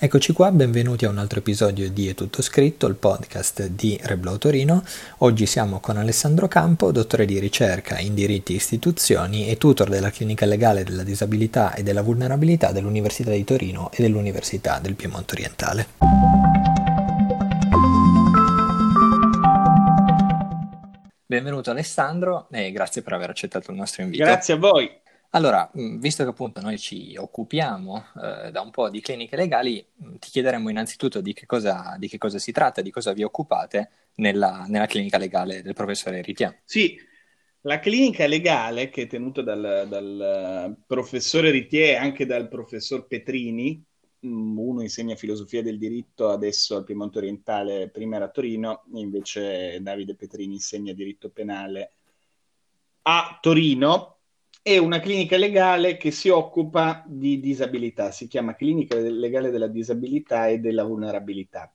Eccoci qua, benvenuti a un altro episodio di È tutto scritto, il podcast di Reblo Torino. Oggi siamo con Alessandro Campo, dottore di ricerca in diritti e istituzioni e tutor della clinica legale della disabilità e della vulnerabilità dell'Università di Torino e dell'Università del Piemonte Orientale. Benvenuto Alessandro e grazie per aver accettato il nostro invito. Grazie a voi. Allora, visto che appunto noi ci occupiamo eh, da un po' di cliniche legali, ti chiederemmo innanzitutto di che cosa, di che cosa si tratta, di cosa vi occupate nella, nella clinica legale del professore Ritian. Sì, la clinica legale che è tenuta dal, dal professore Ritier e anche dal professor Petrini, uno insegna filosofia del diritto adesso al Piemonte Orientale, prima era a Torino, invece Davide Petrini insegna diritto penale a Torino è una clinica legale che si occupa di disabilità, si chiama Clinica Legale della Disabilità e della Vulnerabilità.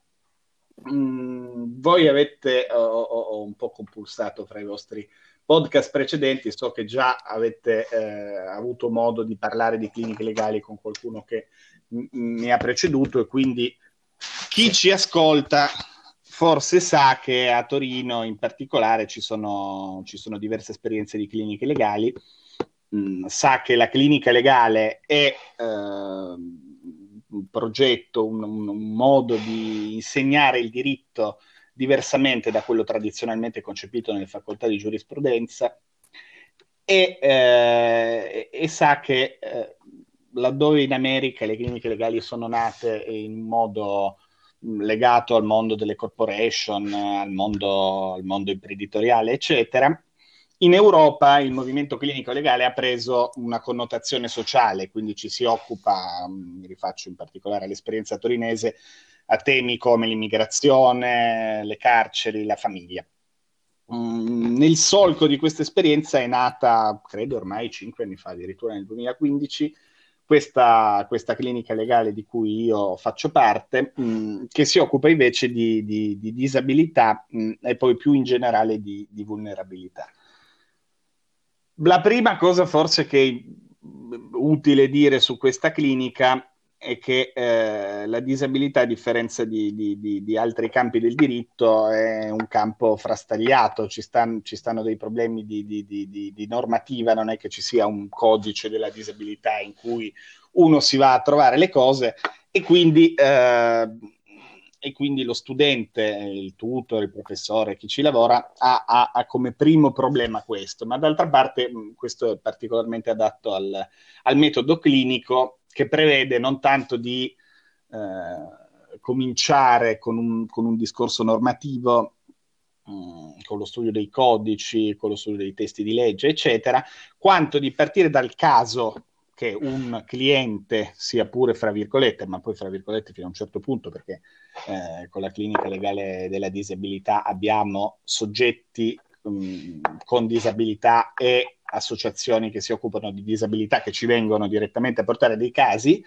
Mm, voi avete, ho, ho, un po' compulsato fra i vostri podcast precedenti, so che già avete eh, avuto modo di parlare di cliniche legali con qualcuno che m- mi ha preceduto e quindi chi ci ascolta forse sa che a Torino in particolare ci sono, ci sono diverse esperienze di cliniche legali mh, sa che la clinica legale è eh, un progetto, un, un, modo di insegnare il diritto diversamente da quello tradizionalmente concepito nelle facoltà di giurisprudenza e, eh, e sa che eh, laddove in America le cliniche legali sono nate in modo legato al mondo delle corporation, al mondo, al mondo imprenditoriale, eccetera, in Europa il movimento clinico legale ha preso una connotazione sociale, quindi ci si occupa, mm, mi rifaccio in particolare all'esperienza torinese, a temi come l'immigrazione, le carceri, la famiglia. Mm, nel solco di questa esperienza è nata, credo ormai cinque anni fa, addirittura nel 2015, questa, questa clinica legale di cui io faccio parte, mh, mm, che si occupa invece di, di, di disabilità mh, e poi più in generale di, di vulnerabilità. La prima cosa forse che è utile dire su questa clinica è che eh, la disabilità, a differenza di, di, di, di, altri campi del diritto, è un campo frastagliato, ci, stan, ci stanno dei problemi di, normativa, non è che ci sia un codice della disabilità in cui uno si va a trovare le cose e quindi eh, e quindi lo studente, il tutor, il professore, chi ci lavora, ha, ha, ha come primo problema questo, ma d'altra parte questo è particolarmente adatto al, al metodo clinico che prevede non tanto di eh, cominciare con un, con un, discorso normativo, mh, con lo studio dei codici, con lo studio dei testi di legge, eccetera, quanto di partire dal caso che un cliente sia pure fra virgolette, ma poi fra virgolette fino a un certo punto, perché eh, con la clinica legale della disabilità abbiamo soggetti um, con disabilità e associazioni che si occupano di disabilità che ci vengono direttamente a portare dei casi,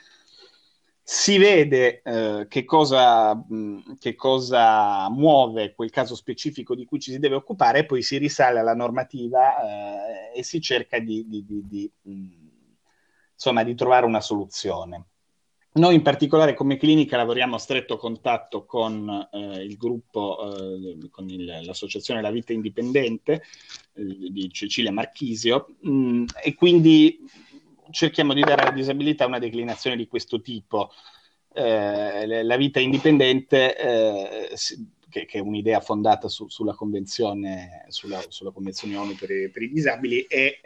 si vede eh, che, cosa, mh, che, cosa, muove quel caso specifico di cui ci si deve occupare poi si risale alla normativa eh, e si cerca di, di, di, di mh, insomma, di trovare una soluzione. Noi in particolare come clinica lavoriamo a stretto contatto con eh, il gruppo, eh, con il, l'associazione La Vita Indipendente eh, di Cecilia Marchisio mh, mm, e quindi cerchiamo di dare alla disabilità una declinazione di questo tipo. Eh, la vita indipendente, eh, che, che, è un'idea fondata su, sulla, convenzione, sulla, sulla convenzione ONU per, per i disabili, è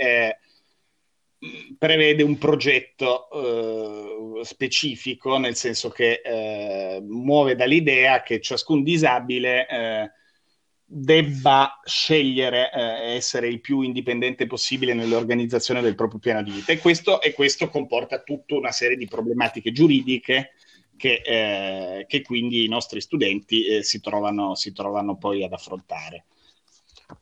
prevede un progetto eh, specifico, nel senso che eh, muove dall'idea che ciascun disabile eh, debba scegliere eh, essere il più indipendente possibile nell'organizzazione del proprio piano di vita e questo, e questo comporta tutta una serie di problematiche giuridiche che, eh, che quindi i nostri studenti eh, si trovano, si trovano poi ad affrontare.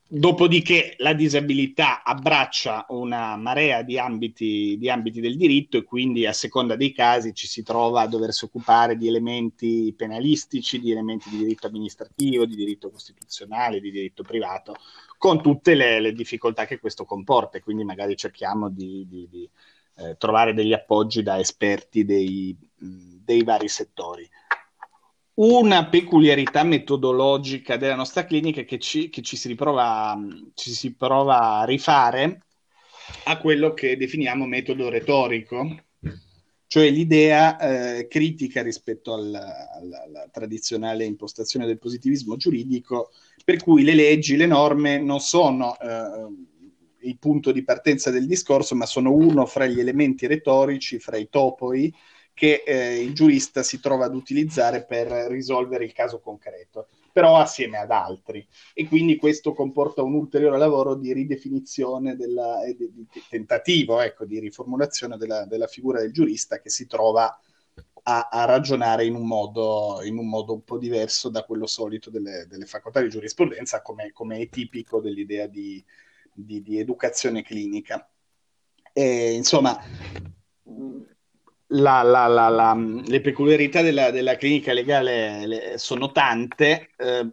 Dopodiché la disabilità abbraccia una marea di ambiti, di ambiti, del diritto e quindi a seconda dei casi ci si trova a doversi occupare di elementi penalistici, di elementi di diritto amministrativo, di diritto costituzionale, di diritto privato, con tutte le, le difficoltà che questo comporta quindi magari cerchiamo di, di, di eh, trovare degli appoggi da esperti dei, dei vari settori. Una peculiarità metodologica della nostra clinica che ci, che ci, si, riprova, ci si prova a rifare a quello che definiamo metodo retorico, cioè l'idea eh, critica rispetto alla, alla, alla, tradizionale impostazione del positivismo giuridico, per cui le leggi, le norme non sono eh, il punto di partenza del discorso, ma sono uno fra gli elementi retorici, fra i topoi, che eh, il giurista si trova ad utilizzare per risolvere il caso concreto, però assieme ad altri. E quindi questo comporta un ulteriore lavoro di ridefinizione della, di, di tentativo ecco, di riformulazione della, della, figura del giurista che si trova a, a ragionare in un, modo, in un, modo, un po' diverso da quello solito delle, delle facoltà di giurisprudenza, come, come, è tipico dell'idea di, di, di educazione clinica. E, insomma, la, la, la, le peculiarità della, della clinica legale le, sono tante, eh,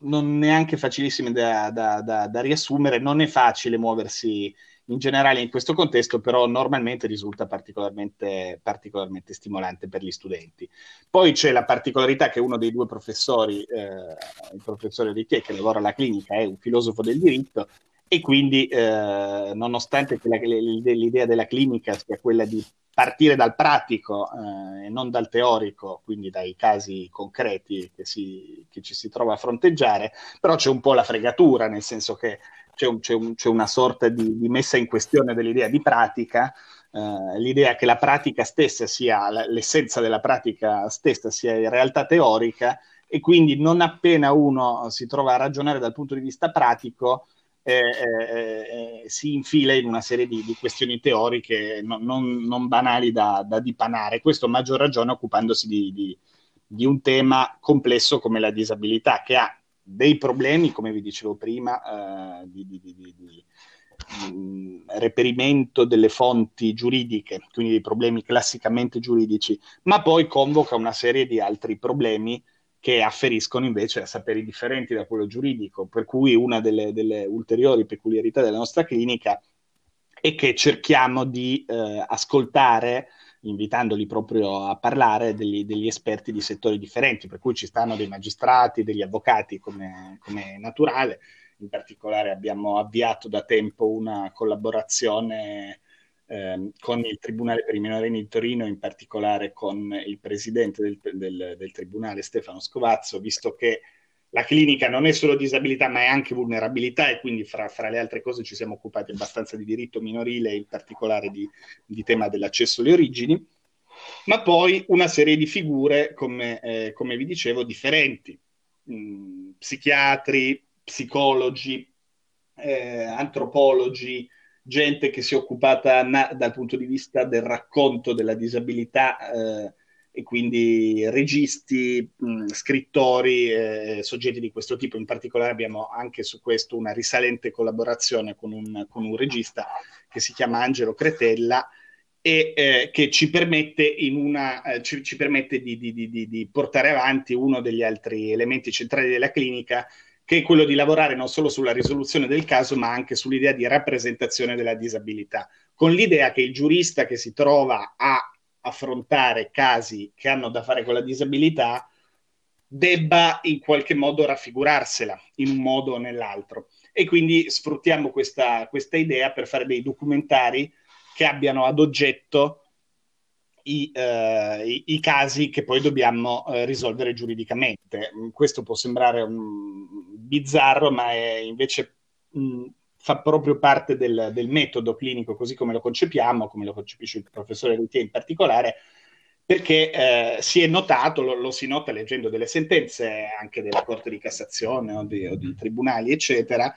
non neanche facilissime da, da, da, da, riassumere, non è facile muoversi in generale in questo contesto, però normalmente risulta particolarmente, particolarmente stimolante per gli studenti. Poi c'è la particolarità che uno dei due professori, eh, il professore Ritier che lavora alla clinica, è un filosofo del diritto e quindi eh, nonostante la, l'idea della clinica sia quella di partire dal pratico eh, e non dal teorico, quindi dai casi concreti che, si, che, ci si trova a fronteggiare, però c'è un po' la fregatura, nel senso che c'è, un, c'è, un, c'è una sorta di, di, messa in questione dell'idea di pratica, eh, l'idea che la pratica stessa sia, l'essenza della pratica stessa sia in realtà teorica e quindi non appena uno si trova a ragionare dal punto di vista pratico, eh, eh, eh, si infila in una serie di, di questioni teoriche non, non, non banali da, da, dipanare. Questo a maggior ragione occupandosi di, di, di, un tema complesso come la disabilità, che ha dei problemi, come vi dicevo prima, eh, di, reperimento delle fonti giuridiche, quindi dei problemi classicamente giuridici, ma poi convoca una serie di altri problemi che afferiscono invece a saperi differenti da quello giuridico, per cui una delle, delle ulteriori peculiarità della nostra clinica è che cerchiamo di eh, ascoltare invitandoli proprio a parlare degli, degli, esperti di settori differenti, per cui ci stanno dei magistrati, degli avvocati come, come naturale. In particolare abbiamo avviato da tempo una collaborazione ehm, con il Tribunale per i minorenni di Torino, in particolare con il presidente del, del, del Tribunale Stefano Scovazzo, visto che la clinica non è solo disabilità ma è anche vulnerabilità e quindi fra, fra, le altre cose ci siamo occupati abbastanza di diritto minorile in particolare di, di tema dell'accesso alle origini, ma poi una serie di figure, come, eh, come vi dicevo, differenti, mm, psichiatri, psicologi, eh, antropologi, gente che si è occupata na- dal punto di vista del racconto della disabilità eh, e quindi registi, mh, scrittori, eh, soggetti di questo tipo. In particolare abbiamo anche su questo una risalente collaborazione con un, con un regista che si chiama Angelo Cretella e eh, che ci permette, una, eh, ci, ci permette di, di, di, di portare avanti uno degli altri elementi centrali della clinica, che è quello di lavorare non solo sulla risoluzione del caso, ma anche sull'idea di rappresentazione della disabilità, con l'idea che il giurista che si trova a affrontare casi che hanno da fare con la disabilità debba in qualche modo raffigurarsela in un modo o nell'altro. E quindi sfruttiamo questa, questa idea per fare dei documentari che abbiano ad oggetto i, uh, i, i, casi che poi dobbiamo uh, risolvere giuridicamente. Questo può sembrare un, bizzarro, ma è invece mh, fa proprio parte del, del, metodo clinico così come lo concepiamo, come lo concepisce il professore Rutier in particolare, perché eh, si è notato, lo, lo, si nota leggendo delle sentenze anche della Corte di Cassazione o di, o di tribunali, eccetera,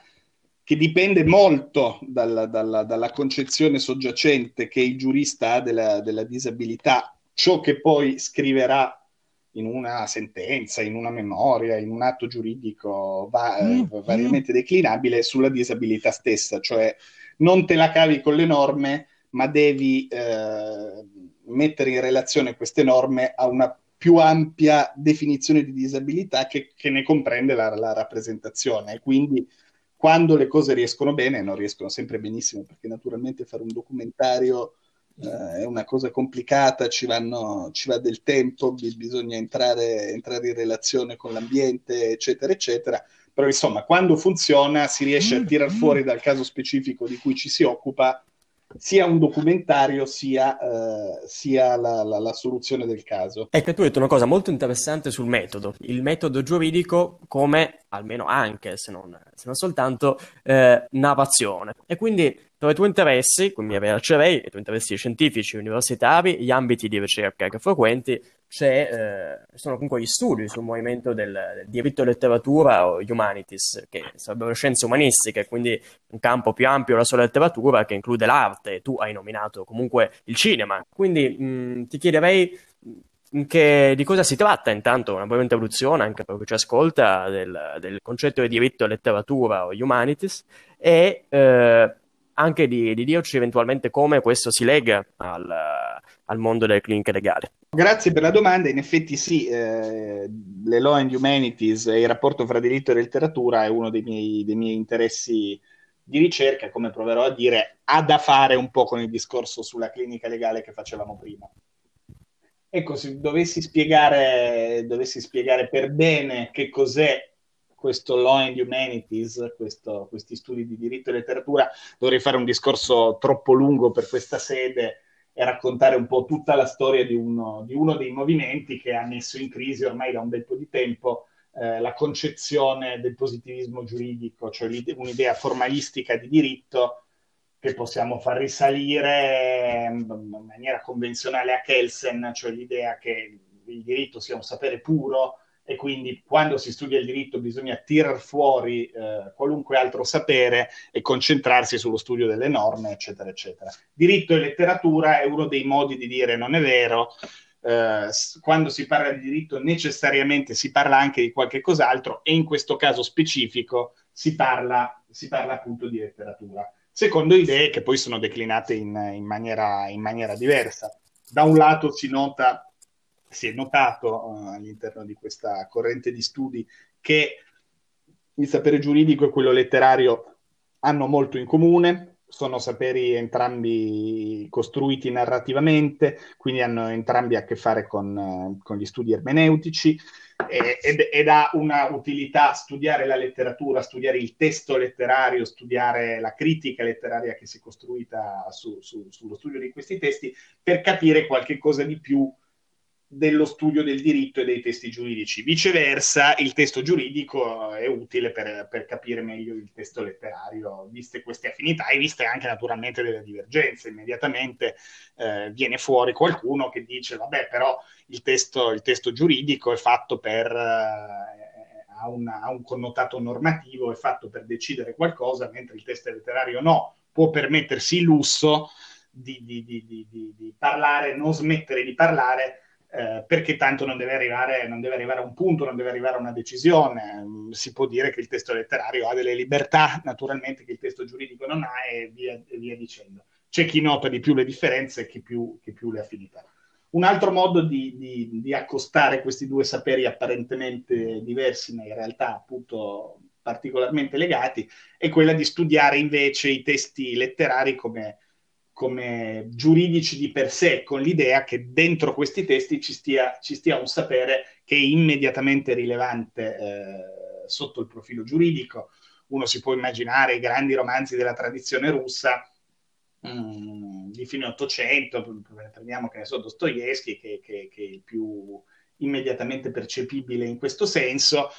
che dipende molto dalla, dalla, dalla, concezione soggiacente che il giurista ha della, della, disabilità, ciò che poi scriverà in una sentenza, in una memoria, in un atto giuridico va, mm. variamente declinabile sulla disabilità stessa, cioè non te la cavi con le norme, ma devi eh, mettere in relazione queste norme a una più ampia definizione di disabilità che, che ne comprende la, la rappresentazione. Quindi quando le cose riescono bene, non riescono sempre benissimo, perché naturalmente fare un documentario eh, è una cosa complicata, ci, vanno, ci va del tempo, bisogna entrare, entrare, in relazione con l'ambiente, eccetera, eccetera. Però insomma, quando funziona si riesce a tirar fuori dal caso specifico di cui ci si occupa sia un documentario sia, uh, sia la, la, la, soluzione del caso. Ecco, tu hai detto una cosa molto interessante sul metodo. Il metodo giuridico come, almeno anche, se non, se non soltanto, eh, narrazione. E quindi tra i tuoi interessi, quindi mi piacerei, i tuoi interessi scientifici, universitari, gli ambiti di ricerca che frequenti, eh, sono comunque gli studi sul movimento del, del diritto e letteratura o humanities, che sarebbero scienze umanistiche, quindi un campo più ampio della sola letteratura che include l'arte, tu hai nominato comunque il cinema. Quindi mh, ti chiederei che, di cosa si tratta intanto una breve introduzione anche per chi ci ascolta del, del concetto di diritto e letteratura o humanities e eh, anche di, di, dirci eventualmente come questo si lega al, al mondo delle cliniche legali. Grazie per la domanda, in effetti sì, eh, le law and humanities e il rapporto fra diritto e letteratura è uno dei miei, dei miei interessi di ricerca, come proverò a dire, ha da fare un po' con il discorso sulla clinica legale che facevamo prima. Ecco, se dovessi spiegare, dovessi spiegare per bene che cos'è questo Law and Humanities, questo, questi studi di diritto e letteratura, dovrei fare un discorso troppo lungo per questa sede e raccontare un po' tutta la storia di uno, di uno dei movimenti che ha messo in crisi ormai da un bel po' di tempo eh, la concezione del positivismo giuridico, cioè un'idea formalistica di diritto che possiamo far risalire in maniera convenzionale a Kelsen, cioè l'idea che il diritto sia un sapere puro e quindi quando si studia il diritto bisogna tirar fuori eh, qualunque altro sapere e concentrarsi sullo studio delle norme, eccetera, eccetera. Diritto e letteratura è uno dei modi di dire non è vero. Eh, quando si parla di diritto necessariamente si parla anche di qualche cos'altro e in questo caso specifico si parla, si parla appunto di letteratura. Secondo idee che poi sono declinate in, in, maniera, in maniera diversa. Da un lato si nota si è notato uh, all'interno di questa corrente di studi che il sapere giuridico e quello letterario hanno molto in comune, sono saperi entrambi costruiti narrativamente, quindi hanno entrambi a che fare con, uh, con gli studi ermeneutici ed, ed, ha una utilità studiare la letteratura, studiare il testo letterario, studiare la critica letteraria che si è costruita su, su, sullo studio di questi testi per capire qualche cosa di più dello studio del diritto e dei testi giuridici. Viceversa, il testo giuridico è utile per, per, capire meglio il testo letterario, viste queste affinità e viste anche naturalmente delle divergenze. Immediatamente eh, viene fuori qualcuno che dice, vabbè, però il testo, il testo giuridico è fatto per... Eh, ha, una, ha un connotato normativo, è fatto per decidere qualcosa, mentre il testo letterario no, può permettersi il lusso di, di, di, di parlare, non smettere di parlare eh, perché tanto non deve, arrivare, non deve, arrivare, a un punto, non deve arrivare a una decisione. Mm, si può dire che il testo letterario ha delle libertà, naturalmente, che il testo giuridico non ha e via, e via dicendo. C'è chi nota di più le differenze e chi più, chi più le affinità. Un altro modo di, di, di, accostare questi due saperi apparentemente diversi, ma in realtà appunto particolarmente legati, è quella di studiare invece i testi letterari come come giuridici di per sé, con l'idea che dentro questi testi ci stia, ci stia un sapere che è immediatamente rilevante eh, sotto il profilo giuridico. Uno si può immaginare i grandi romanzi della tradizione russa mh, mm, di fine Ottocento, prendiamo che ne so Dostoevsky, che, che, che è il più immediatamente percepibile in questo senso,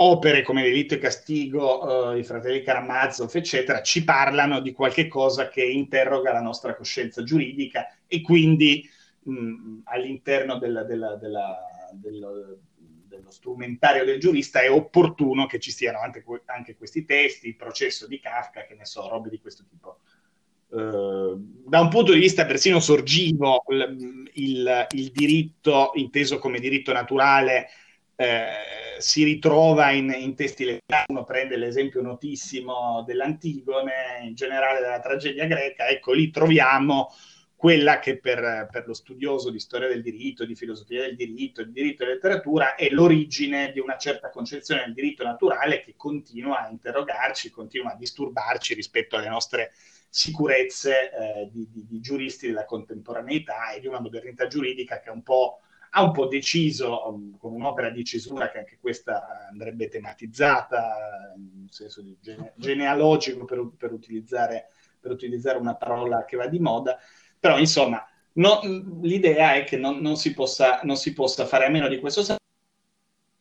opere come Delitto e Castigo, eh, i fratelli Karamazov, eccetera, ci parlano di qualche cosa che interroga la nostra coscienza giuridica e quindi mh, all'interno della, della, della, dello, dello strumentario del giurista è opportuno che ci siano anche, anche, questi testi, il processo di Kafka, che ne so, robe di questo tipo. Uh, da un punto di vista persino sorgivo, il, il, il diritto inteso come diritto naturale eh, si ritrova in, in, testi letterari, uno prende l'esempio notissimo dell'Antigone, in generale della tragedia greca, ecco lì troviamo quella che per, per, lo studioso di storia del diritto, di filosofia del diritto, di diritto e letteratura è l'origine di una certa concezione del diritto naturale che continua a interrogarci, continua a disturbarci rispetto alle nostre sicurezze eh, di, di, di, giuristi della contemporaneità e di una modernità giuridica che un ha un po' deciso, um, con un'opera di cesura che anche questa andrebbe tematizzata in senso gene- genealogico per, per, utilizzare, per utilizzare una parola che va di moda, però, insomma, no, l'idea è che non, non, si possa, non, si possa, fare a meno di questo sapere,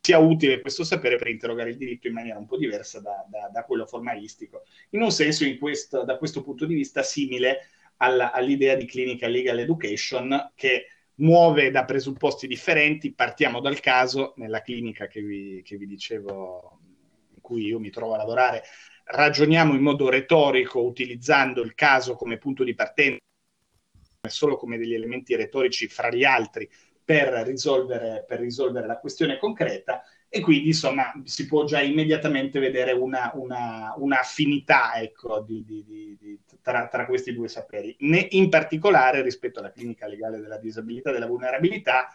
sia utile questo sapere per interrogare il diritto in maniera un po' diversa da, da, da quello formalistico. In un senso, in questo, da questo punto di vista, simile alla, all'idea di clinical legal education che muove da presupposti differenti. Partiamo dal caso, nella clinica che vi, che vi dicevo, in cui io mi trovo a lavorare, ragioniamo in modo retorico utilizzando il caso come punto di partenza solo come degli elementi retorici fra gli altri per risolvere, per risolvere la questione concreta e quindi insomma si può già immediatamente vedere una, una, una affinità ecco, di, di, di, tra, tra, questi due saperi. Ne, in particolare rispetto alla clinica legale della disabilità e della vulnerabilità,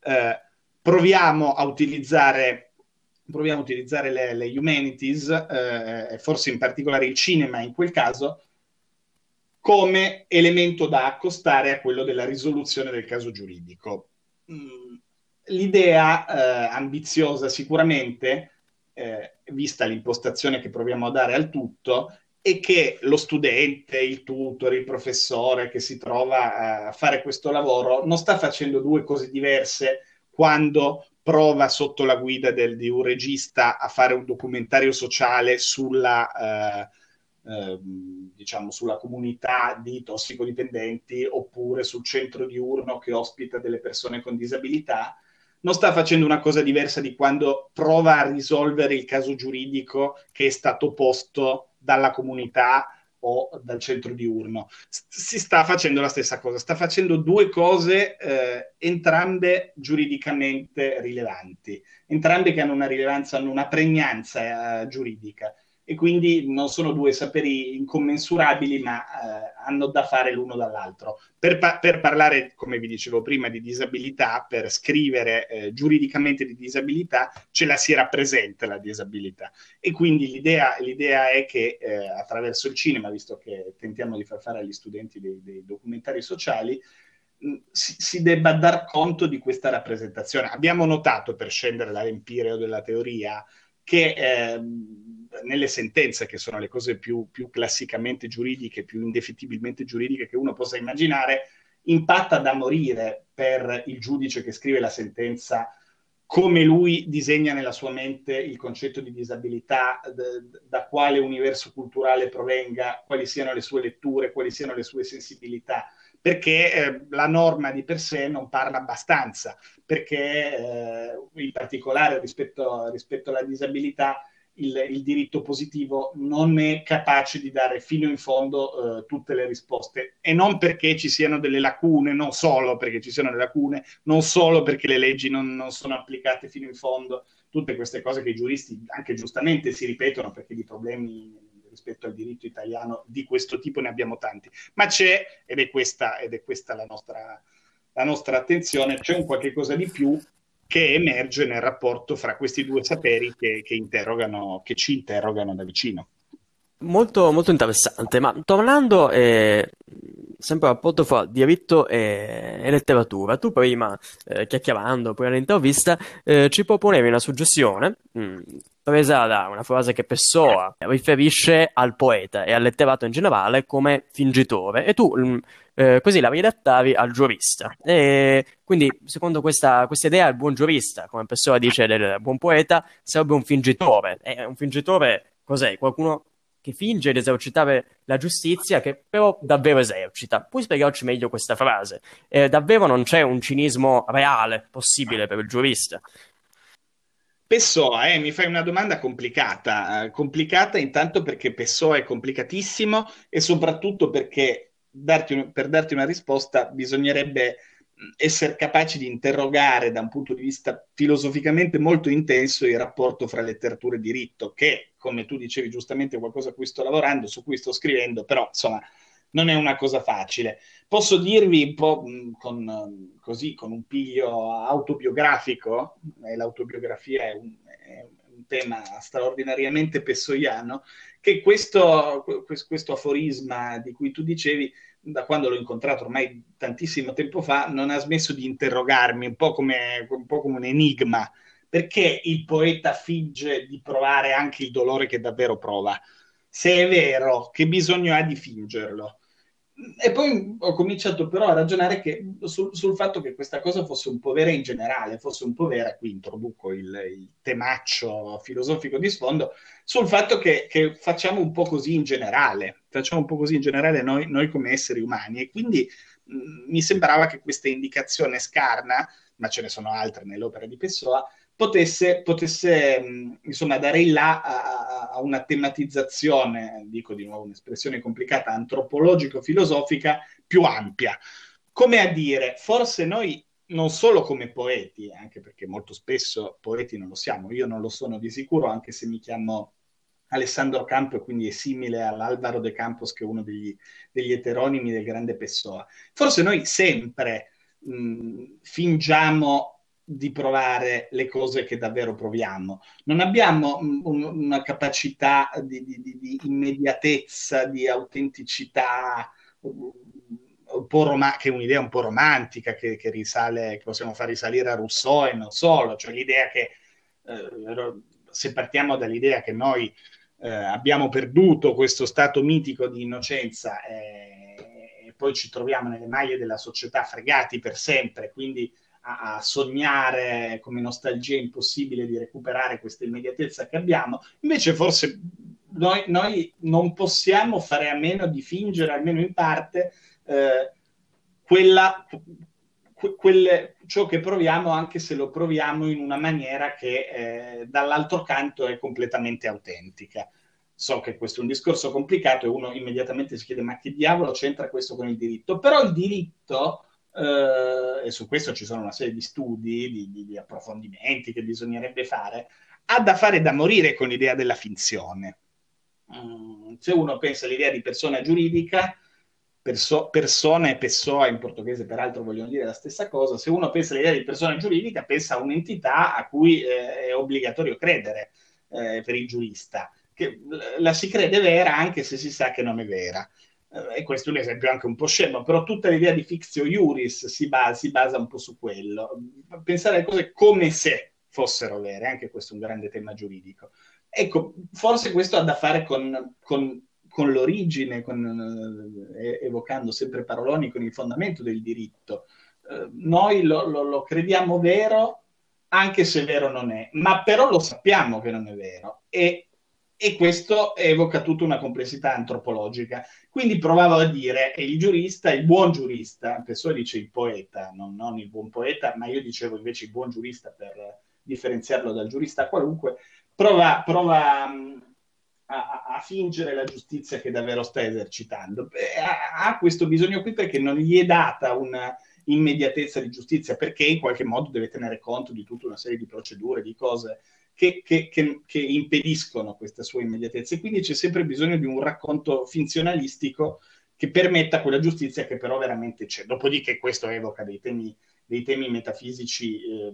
eh, proviamo a utilizzare, proviamo a utilizzare le, le humanities, eh, forse in particolare il cinema in quel caso, come elemento da accostare a quello della risoluzione del caso giuridico. Mm, l'idea eh, ambiziosa sicuramente, eh, vista l'impostazione che proviamo a dare al tutto, è che lo studente, il tutor, il professore che si trova a fare questo lavoro non sta facendo due cose diverse quando prova sotto la guida del, di un regista a fare un documentario sociale sulla... Eh, Ehm, diciamo sulla comunità di tossicodipendenti oppure sul centro diurno che ospita delle persone con disabilità, non sta facendo una cosa diversa di quando prova a risolvere il caso giuridico che è stato posto dalla comunità o dal centro diurno. Si sta facendo la stessa cosa, sta facendo due cose eh, entrambe giuridicamente rilevanti, entrambe che hanno una rilevanza, hanno una pregnanza eh, giuridica e quindi non sono due saperi incommensurabili, ma eh, hanno da fare l'uno dall'altro. Per, pa- per, parlare, come vi dicevo prima, di disabilità, per scrivere eh, giuridicamente di disabilità, ce la si rappresenta la disabilità. E quindi l'idea, l'idea è che eh, attraverso il cinema, visto che tentiamo di far fare agli studenti dei, dei documentari sociali, si, si, debba dar conto di questa rappresentazione. Abbiamo notato, per scendere dall'empireo della teoria, che ehm, nelle sentenze, che sono le cose più, più, classicamente giuridiche, più indefettibilmente giuridiche che uno possa immaginare, impatta da morire per il giudice che scrive la sentenza come lui disegna nella sua mente il concetto di disabilità, d- da quale universo culturale provenga, quali siano le sue letture, quali siano le sue sensibilità. Perché eh, la norma di per sé non parla abbastanza, perché eh, in particolare rispetto, rispetto alla disabilità il, il, diritto positivo non è capace di dare fino in fondo eh, tutte le risposte. E non perché ci siano delle lacune, non solo perché ci siano delle lacune, non solo perché le leggi non, non sono applicate fino in fondo, tutte queste cose che i giuristi anche giustamente si ripetono perché di problemi rispetto al diritto italiano di questo tipo ne abbiamo tanti, ma c'è, ed è questa, ed è questa la, nostra, la nostra attenzione, c'è un qualche cosa di più che emerge nel rapporto fra questi due saperi che, che, interrogano, che ci interrogano da vicino. Molto, molto interessante, ma tornando eh, sempre al rapporto fra diritto e, e letteratura, tu prima, eh, chiacchierando poi all'intervista, eh, ci proponevi una suggestione mh, mm, presa da una frase che Pessoa riferisce al poeta e al letterato in generale come fingitore, e tu mh, mm, eh, così la riadattavi al giurista. E quindi, secondo questa, questa idea, il buon giurista, come Pessoa dice del buon poeta, sarebbe un fingitore. E un fingitore cos'è? Qualcuno che finge di esercitare la giustizia, che però davvero esercita. Puoi spiegarci meglio questa frase? Eh, davvero non c'è un cinismo reale possibile per il giurista? Pessoa, eh, mi fai una domanda complicata, eh, complicata intanto perché Pessoa è complicatissimo e soprattutto perché darti un, per darti una risposta bisognerebbe essere capaci di interrogare da un punto di vista filosoficamente molto intenso il rapporto fra letteratura e diritto, che, come tu dicevi giustamente, è qualcosa a cui sto lavorando, su cui sto scrivendo, però insomma non è una cosa facile. Posso dirvi un po' con, così, con un piglio autobiografico, e l'autobiografia è un, è un tema straordinariamente pessoiano, che questo, questo aforisma di cui tu dicevi, da quando l'ho incontrato ormai tantissimo tempo fa, non ha smesso di interrogarmi, un po' come un, po come un enigma. Perché il poeta finge di provare anche il dolore che davvero prova? Se è vero, che bisogno ha di fingerlo? E poi ho cominciato però a ragionare che, sul, sul, fatto che questa cosa fosse un po' vera in generale, fosse un po' vera, qui introduco il, il temaccio filosofico di sfondo, sul fatto che, che, facciamo un po' così in generale, facciamo un po' così in generale noi, noi come esseri umani. E quindi mh, mi sembrava che questa indicazione scarna, ma ce ne sono altre nell'opera di Pessoa, potesse, potesse insomma, dare il là a, a, una tematizzazione, dico di nuovo un'espressione complicata, antropologico-filosofica più ampia. Come a dire, forse noi non solo come poeti, anche perché molto spesso poeti non lo siamo, io non lo sono di sicuro, anche se mi chiamo Alessandro Campo e quindi è simile all'Alvaro de Campos, che è uno degli, degli eteronimi del grande Pessoa. Forse noi sempre mh, fingiamo di provare le cose che davvero proviamo. Non abbiamo mm, un, una capacità di, di, di, immediatezza, di autenticità, un po' rom- che è un'idea un po' romantica che, che, risale, che possiamo far risalire a Rousseau e non solo, cioè l'idea che eh, se partiamo dall'idea che noi eh, abbiamo perduto questo stato mitico di innocenza eh, e poi ci troviamo nelle maglie della società fregati per sempre, quindi a, a, sognare come nostalgia impossibile di recuperare questa immediatezza che abbiamo, invece forse noi, noi non possiamo fare a meno di fingere, almeno in parte, eh, quella, que, quelle, ciò che proviamo, anche se lo proviamo in una maniera che eh, dall'altro canto è completamente autentica. So che questo è un discorso complicato e uno immediatamente si chiede ma che diavolo c'entra questo con il diritto? Però il diritto eh, e su questo ci sono una serie di studi, di, di, di, approfondimenti che bisognerebbe fare, ha da fare da morire con l'idea della finzione. Mm, se uno pensa all'idea di persona giuridica, perso- persona e pessoa in portoghese peraltro vogliono dire la stessa cosa, se uno pensa all'idea di persona giuridica pensa a un'entità a cui eh, è obbligatorio credere eh, per il giurista, che la si crede vera anche se si sa che non è vera e questo è un esempio anche un po' scemo, però tutta l'idea di fictio iuris si basa, si basa un po' su quello. Pensare alle cose come se fossero vere, anche questo è un grande tema giuridico. Ecco, forse questo ha da fare con, con, con l'origine, con, eh, evocando sempre paroloni, con il fondamento del diritto. Eh, noi lo, lo, lo crediamo vero anche se vero non è, ma però lo sappiamo che non è vero e e questo evoca tutta una complessità antropologica. Quindi provavo a dire, è il giurista, il buon giurista, Pessoa dice il poeta, non, non, il buon poeta, ma io dicevo invece il buon giurista per differenziarlo dal giurista qualunque, prova, prova a, a, fingere la giustizia che davvero sta esercitando. Ha, ha questo bisogno qui perché non gli è data una immediatezza di giustizia, perché in qualche modo deve tenere conto di tutta una serie di procedure, di cose che, che, che, che, impediscono questa sua immediatezza. E quindi c'è sempre bisogno di un racconto finzionalistico che permetta quella giustizia che però veramente c'è. Dopodiché questo evoca dei temi, dei temi metafisici eh,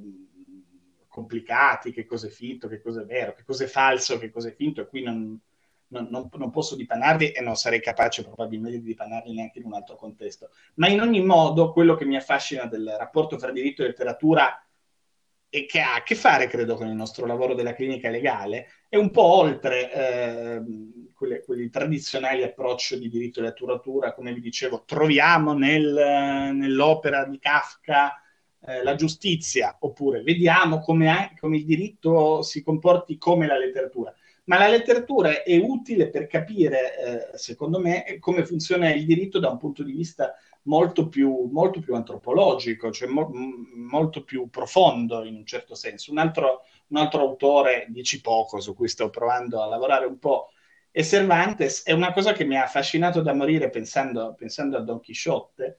complicati, che cosa è finto, che cosa è vero, che cosa è falso, che cosa è finto, e qui non, non, non, non, posso dipanarli e non sarei capace probabilmente di dipanarli neanche in un altro contesto. Ma in ogni modo, quello che mi affascina del rapporto fra diritto e letteratura e che ha a che fare, credo, con il nostro lavoro della clinica legale, è un po' oltre eh, quelle, quelli tradizionali approcci di diritto e letteratura, come vi dicevo, troviamo nel, nell'opera di Kafka eh, la giustizia, oppure vediamo come, come il diritto si comporti come la letteratura. Ma la letteratura è utile per capire, eh, secondo me, come funziona il diritto da un punto di vista molto più, molto più antropologico, cioè mo- molto più profondo in un certo senso. Un altro, un altro autore, dici poco, su cui sto provando a lavorare un po', è Cervantes, è una cosa che mi ha affascinato da morire pensando, pensando a Don Chisciotte,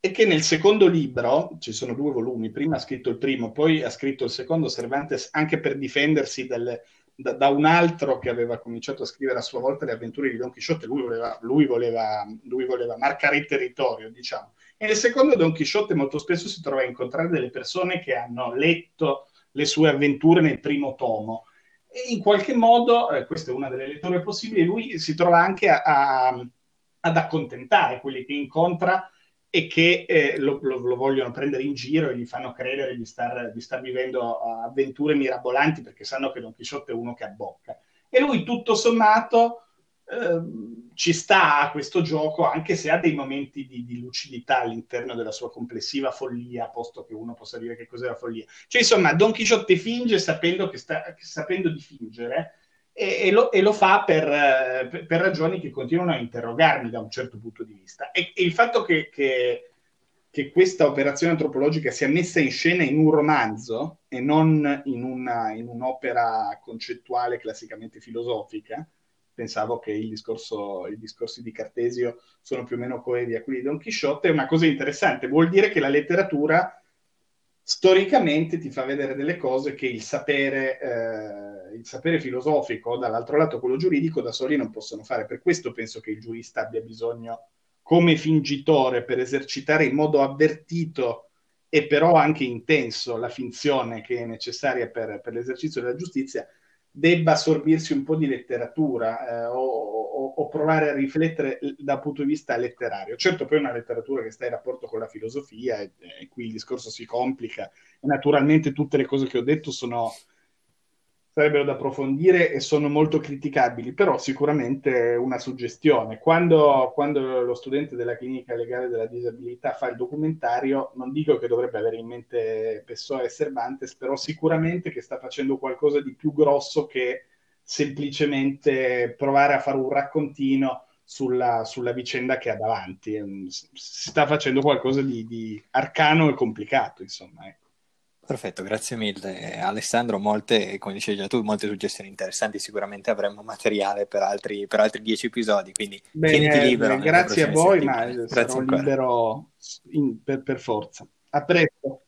è che nel secondo libro, ci sono due volumi, prima ha scritto il primo, poi ha scritto il secondo Cervantes anche per difendersi dalle da, da, un altro che aveva cominciato a scrivere a sua volta le avventure di Don Chisciotte, lui voleva, lui voleva, lui voleva marcare il territorio, diciamo. E nel secondo Don Chisciotte molto spesso si trova a incontrare delle persone che hanno letto le sue avventure nel primo tomo. E in qualche modo, eh, questa è una delle letture possibili, lui si trova anche a, a, ad accontentare quelli che incontra e che eh, lo, lo, lo, vogliono prendere in giro e gli fanno credere di star, di star vivendo avventure mirabolanti perché sanno che Don Chisciotte è uno che abbocca. E lui, tutto sommato, eh, ci sta a questo gioco, anche se ha dei momenti di, di, lucidità all'interno della sua complessiva follia, posto che uno possa dire che cos'è la follia. Cioè, insomma, Don Chisciotte finge sapendo, sta, sapendo di fingere e, e, lo, e lo, fa per, per, per, ragioni che continuano a interrogarmi da un certo punto di vista. E, e il fatto che, che, che, questa operazione antropologica sia messa in scena in un romanzo e non in, una, in un'opera concettuale classicamente filosofica, pensavo che discorso, i discorsi di Cartesio sono più o meno coevi a quelli di Don Chisciotte, è una cosa interessante, vuol dire che la letteratura storicamente ti fa vedere delle cose che il sapere, eh, il sapere filosofico, dall'altro lato quello giuridico, da soli non possono fare. Per questo penso che il giurista abbia bisogno, come fingitore, per esercitare in modo avvertito e però anche intenso la finzione che è necessaria per, per l'esercizio della giustizia, debba assorbirsi un po' di letteratura eh, o, o, provare a riflettere dal punto di vista letterario. Certo, poi è una letteratura che sta in rapporto con la filosofia e, e qui il discorso si complica e naturalmente tutte le cose che ho detto sono sarebbero da approfondire e sono molto criticabili, però sicuramente una suggestione. Quando, quando, lo studente della clinica legale della disabilità fa il documentario, non dico che dovrebbe avere in mente Pessoa e Cervantes, però sicuramente che sta facendo qualcosa di più grosso che semplicemente provare a fare un raccontino sulla, sulla vicenda che ha davanti. Si sta facendo qualcosa di, di arcano e complicato, insomma. Ecco. Perfetto, grazie mille Alessandro, molte, come dicevi già tu, molte suggestioni interessanti, sicuramente avremo materiale per altri, per altri dieci episodi, quindi Bene, libero. Grazie a voi, settimane. ma grazie sarò ancora. libero in, per, per forza. A presto.